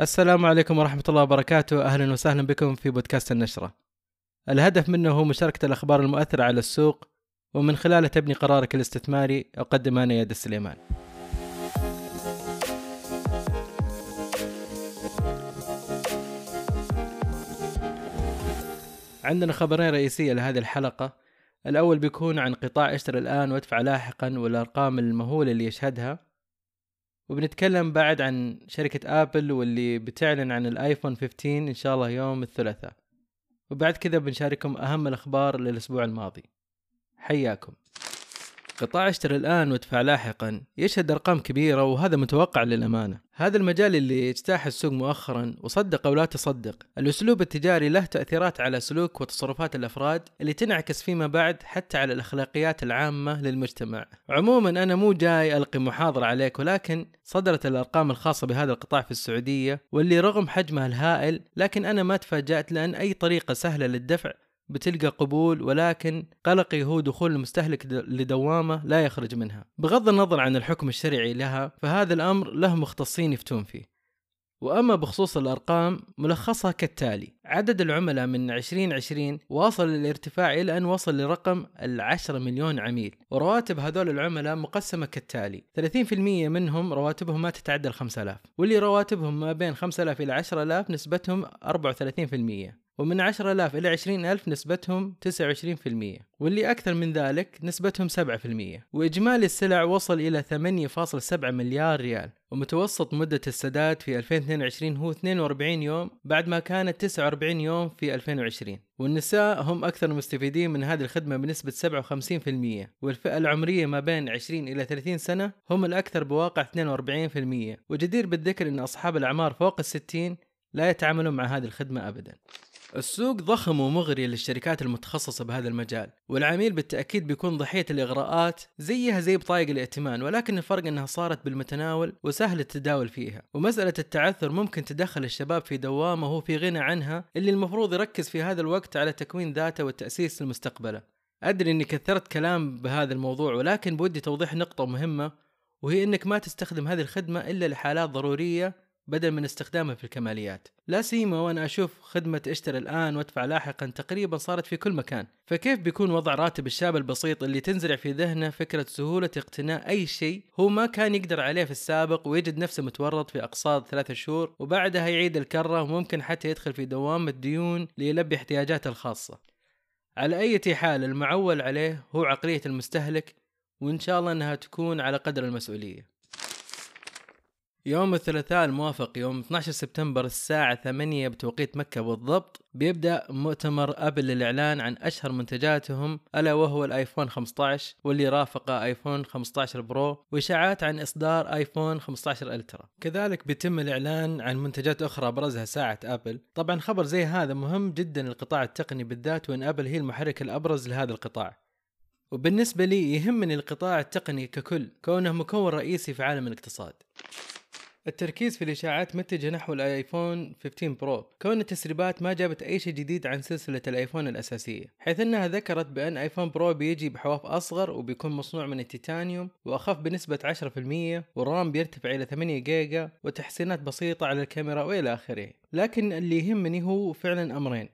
السلام عليكم ورحمة الله وبركاته. أهلا وسهلا بكم في بودكاست النشرة. الهدف منه هو مشاركة الأخبار المؤثرة على السوق ومن خلاله تبني قرارك الاستثماري. أقدم أنا يد السليمان عندنا خبرين رئيسية لهذه الحلقة. الأول بيكون عن قطاع اشتري الآن وادفع لاحقا والأرقام المهولة اللي يشهدها. وبنتكلم بعد عن شركة ابل واللي بتعلن عن الايفون 15 إن شاء الله يوم الثلاثاء. وبعد كذا بنشارككم أهم الأخبار للأسبوع الماضي. حياكم. قطاع اشتري الآن وادفع لاحقا. يشهد أرقام كبيرة وهذا متوقع للأمانة. هذا المجال اللي اجتاح السوق مؤخرا وصدق أو لا تصدق. الأسلوب التجاري له تأثيرات على سلوك وتصرفات الأفراد اللي تنعكس فيما بعد حتى على الأخلاقيات العامة للمجتمع. عموما أنا مو جاي ألقي محاضرة عليك ولكن صدرت الأرقام الخاصة بهذا القطاع في السعودية واللي رغم حجمها الهائل لكن أنا ما تفاجأت لأن أي طريقة سهلة للدفع بتلقى قبول ولكن قلقي هو دخول المستهلك لدوامة لا يخرج منها. بغض النظر عن الحكم الشرعي لها فهذا الأمر له مختصين يفتون فيه. وأما بخصوص الأرقام ملخصها كالتالي عدد العملاء من 2020 واصل للارتفاع إلى أن وصل لرقم العشرة مليون عميل. ورواتب هذول العملاء مقسمة كالتالي 30% منهم رواتبهم ما تتعدى ال 5000 واللي رواتبهم ما بين 5000 إلى 10000 نسبتهم 34% ومن 10000 إلى 20000 نسبتهم 29% واللي أكثر من ذلك نسبتهم 7% وإجمالي السلع وصل إلى 8.7 مليار ريال ومتوسط مدة السداد في 2022 هو 42 يوم بعد ما كانت 49 يوم في 2020 والنساء هم أكثر المستفيدين من هذه الخدمة بنسبة 57% والفئة العمرية ما بين 20 إلى 30 سنة هم الأكثر بواقع 42% وجدير بالذكر أن أصحاب الأعمار فوق الستين لا يتعاملون مع هذه الخدمة أبدا. السوق ضخم ومغري للشركات المتخصصة بهذا المجال والعميل بالتأكيد بيكون ضحية الإغراءات زيها زي بطايق الائتمان ولكن الفرق أنها صارت بالمتناول وسهل التداول فيها. ومسألة التعثر ممكن تدخل الشباب في دوامة هو في غنى عنها اللي المفروض يركز في هذا الوقت على تكوين ذاته والتأسيس لمستقبله. أدري أني كثرت كلام بهذا الموضوع ولكن بودي توضيح نقطة مهمة وهي أنك ما تستخدم هذه الخدمة إلا لحالات ضرورية بدل من استخدامها في الكماليات. لا سيما وأنا أشوف خدمة اشتري الآن وأدفع لاحقا تقريبا صارت في كل مكان. فكيف بيكون وضع راتب الشاب البسيط اللي تنزرع في ذهنه فكرة سهولة اقتناء أي شيء هو ما كان يقدر عليه في السابق ويجد نفسه متورط في أقساط ثلاثة شهور وبعدها يعيد الكرة وممكن حتى يدخل في دوامة ديون ليلبي احتياجاته الخاصة. على أي حال المعول عليه هو عقلية المستهلك وإن شاء الله إنها تكون على قدر المسؤولية. يوم الثلاثاء الموافق يوم 12 سبتمبر الساعة 8 بتوقيت مكة بالضبط بيبدأ مؤتمر أبل للإعلان عن أشهر منتجاتهم ألا وهو الآيفون 15 واللي رافق آيفون 15 Pro وإشاعات عن إصدار آيفون 15 Ultra. كذلك بيتم الإعلان عن منتجات أخرى أبرزها ساعة أبل. طبعا خبر زي هذا مهم جدا للقطاع التقني بالذات وإن أبل هي المحرك الأبرز لهذا القطاع. وبالنسبة لي يهمني القطاع التقني ككل كونه مكون رئيسي في عالم الاقتصاد. التركيز في الإشاعات متجه نحو الآيفون 15 Pro كون التسريبات ما جابت أي شيء جديد عن سلسلة الآيفون الأساسية. حيث إنها ذكرت بأن آيفون Pro بيجي بحواف أصغر وبيكون مصنوع من التيتانيوم وأخف بنسبة 10% وال RAM بيرتفع إلى 8 جيجا وتحسينات بسيطة على الكاميرا وإلى آخره. لكن اللي يهمني هو فعلا أمرين.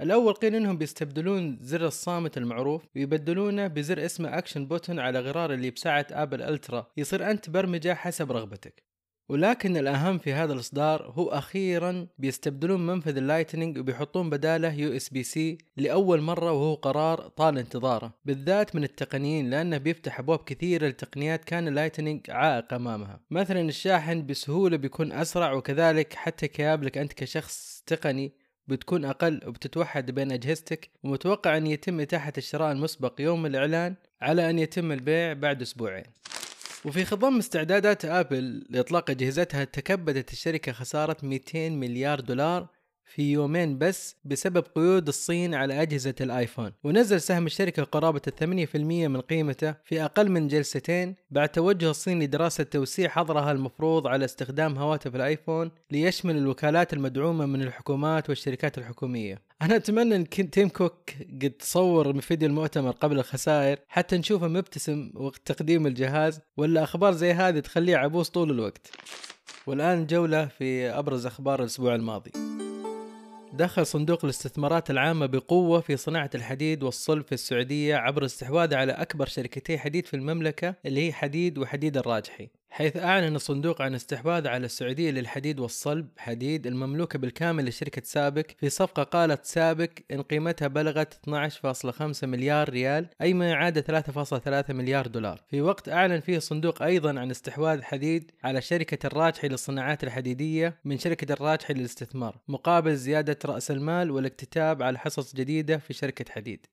الأول قيل إنهم بيستبدلون زر الصامت المعروف ويبدلونه بزر اسمه action button على غرار اللي بساعة أبل Ultra يصير أنت تبرمجه حسب رغبتك. ولكن الأهم في هذا الإصدار هو أخيرا بيستبدلون منفذ ال Lightning وبيحطون بداله USB-C لأول مرة وهو قرار طال انتظاره بالذات من التقنيين لأنه بيفتح أبواب كثيرة لتقنيات كان ال Lightning عائق أمامها. مثلا الشاحن بسهولة بيكون أسرع وكذلك حتى كيابلك أنت كشخص تقني بتكون أقل وبتتوحد بين أجهزتك ومتوقع أن يتم إتاحة الشراء المسبق يوم الإعلان على أن يتم البيع بعد أسبوعين. وفي خضم استعدادات آبل لإطلاق اجهزتها تكبدت الشركة خسارة 200 مليار دولار في يومين بس بسبب قيود الصين على أجهزة الآيفون ونزل سهم الشركة قرابة 8% من قيمته في أقل من جلستين بعد توجه الصين لدراسة توسيع حظرها المفروض على استخدام هواتف الآيفون ليشمل الوكالات المدعومة من الحكومات والشركات الحكومية. أنا أتمنى أن تيم كوك قد تصور فيديو المؤتمر قبل الخسائر حتى نشوفه مبتسم وقت تقديم الجهاز ولا أخبار زي هذه تخليه عبوس طول الوقت. والآن جولة في أبرز أخبار الأسبوع الماضي. دخل صندوق الاستثمارات العامة بقوة في صناعة الحديد والصلب في السعودية عبر الاستحواذ على أكبر شركتي حديد في المملكة اللي هي حديد وحديد الراجحي. حيث أعلن الصندوق عن استحواذ على السعودية للحديد والصلب حديد المملوكة بالكامل لشركة سابك. في صفقة قالت سابك إن قيمتها بلغت 12.5 مليار ريال أي ما يعادل 3.3 مليار دولار. في وقت أعلن فيه الصندوق أيضا عن استحواذ حديد على شركة الراجحي للصناعات الحديدية من شركة الراجحي للاستثمار مقابل زيادة رأس المال والاكتتاب على حصص جديدة في شركة حديد.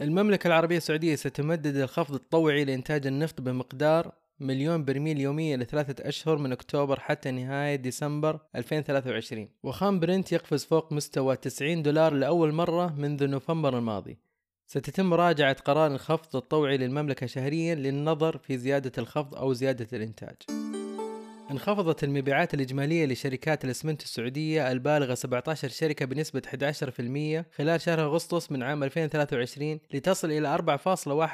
المملكة العربية السعودية ستمدد الخفض التطوعي لإنتاج النفط بمقدار مليون برميل يوميا لثلاثة أشهر من أكتوبر حتى نهاية ديسمبر 2023 وخام برنت يقفز فوق مستوى 90 دولار لأول مرة منذ نوفمبر الماضي. ستتم مراجعة قرار الخفض الطوعي للمملكة شهريا للنظر في زيادة الخفض أو زيادة الإنتاج. انخفضت المبيعات الإجمالية لشركات الإسمنت السعودية البالغة 17 شركة بنسبة 11% خلال شهر أغسطس من عام 2023 لتصل إلى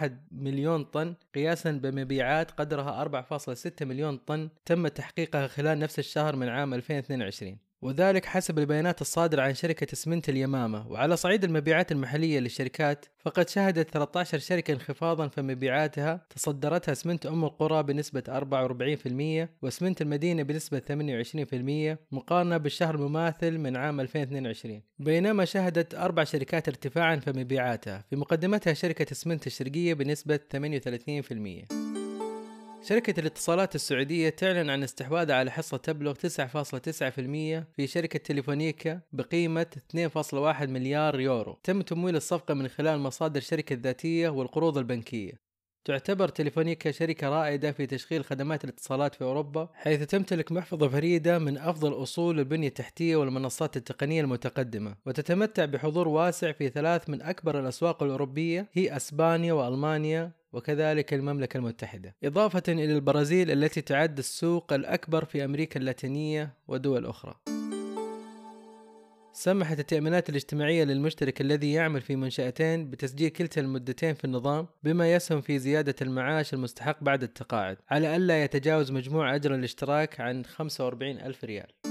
4.1 مليون طن قياسا بمبيعات قدرها 4.6 مليون طن تم تحقيقها خلال نفس الشهر من عام 2022 وذلك حسب البيانات الصادرة عن شركة اسمنت اليمامة. وعلى صعيد المبيعات المحلية للشركات فقد شهدت 13 شركة انخفاضا في مبيعاتها تصدرتها اسمنت أم القرى بنسبة 44% واسمنت المدينة بنسبة 28% مقارنة بالشهر المماثل من عام 2022 بينما شهدت أربع شركات ارتفاعا في مبيعاتها في مقدمتها شركة اسمنت الشرقية بنسبة 38% شركة الاتصالات السعودية تعلن عن استحواذها على حصة تبلغ 9.9% في شركة تليفونيكا بقيمة 2.1 مليار يورو. تم تمويل الصفقة من خلال مصادر الشركة الذاتية والقروض البنكية. تعتبر تليفونيكا شركة رائدة في تشغيل خدمات الاتصالات في أوروبا حيث تمتلك محفظة فريدة من أفضل أصول البنية التحتية والمنصات التقنية المتقدمة. وتتمتع بحضور واسع في ثلاث من أكبر الأسواق الأوروبية هي أسبانيا وألمانيا وكذلك المملكة المتحدة. إضافة إلى البرازيل التي تعد السوق الأكبر في أمريكا اللاتينية ودول أخرى. سمحت التأمينات الاجتماعية للمشترك الذي يعمل في منشأتين بتسجيل كلتا المدتين في النظام بما يسهم في زيادة المعاش المستحق بعد التقاعد على ألا يتجاوز مجموع أجر الاشتراك عن 45 ألف ريال.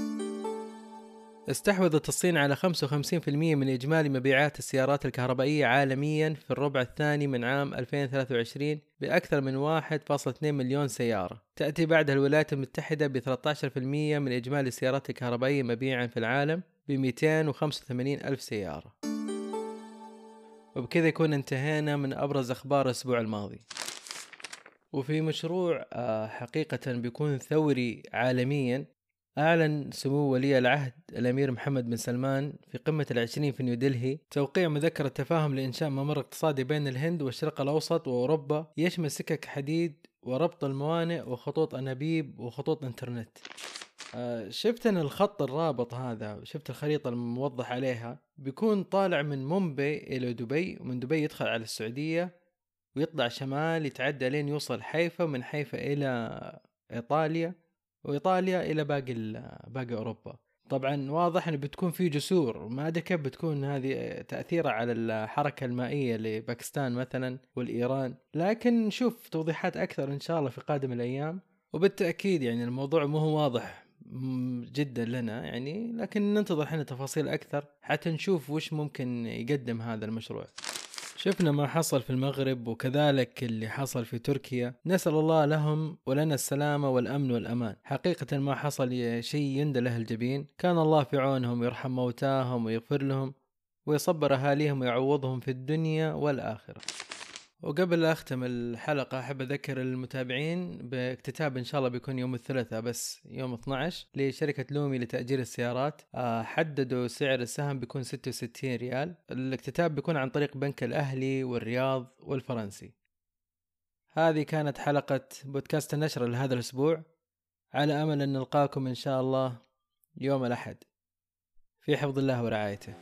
استحوذت الصين على 55% من إجمالي مبيعات السيارات الكهربائية عالميا في الربع الثاني من عام 2023 بأكثر من 1.2 مليون سيارة. تأتي بعدها الولايات المتحدة ب 13% من إجمالي السيارات الكهربائية مبيعا في العالم ب 285 ألف سيارة. وبكذا يكون انتهينا من أبرز أخبار الأسبوع الماضي. وفي مشروع آه، حقيقة بيكون ثوري عالميا أعلن سمو ولي العهد الأمير محمد بن سلمان في قمة العشرين في نيودلهي توقيع مذكرة تفاهم لإنشاء ممر اقتصادي بين الهند والشرق الأوسط وأوروبا يشمل سكك حديد وربط الموانئ وخطوط أنابيب وخطوط إنترنت. آه، شفت أن الخط الرابط هذا شفت الخريطة الموضح عليها؟ بيكون طالع من مومبي إلى دبي ومن دبي يدخل على السعودية ويطلع شمال يتعدى لين يوصل حيفا ومن حيفا إلى إيطاليا. وإيطاليا إلى باقي باقي أوروبا. طبعا واضح ان بتكون في جسور. ما أدري كيف بتكون هذه تأثيرها على الحركة المائية لباكستان مثلا والإيران. لكن نشوف توضيحات أكثر إن شاء الله في قادم الأيام. وبالتأكيد يعني الموضوع مو هو واضح جدا لنا يعني لكن ننتظر إحنا تفاصيل أكثر حتى نشوف وش ممكن يقدم هذا المشروع. شفنا ما حصل في المغرب وكذلك اللي حصل في تركيا. نسأل الله لهم ولنا السلامة والأمن والأمان. حقيقة ما حصل شيء يندى له الجبين. كان الله في عونهم ويرحم موتاهم ويغفر لهم ويصبر أهاليهم ويعوضهم في الدنيا والآخرة. وقبل لا أختم الحلقة أحب أذكر المتابعين باكتتاب إن شاء الله بيكون يوم الثلاثاء بس يوم 12 لشركة لومي لتأجير السيارات. آه، حددوا سعر السهم بيكون 66 ريال. الاكتتاب بيكون عن طريق بنك الأهلي والرياض والفرنسي. هذه كانت حلقة بودكاست النشر لهذا الأسبوع. على أمل أن نلقاكم إن شاء الله يوم الأحد. في حفظ الله ورعايته.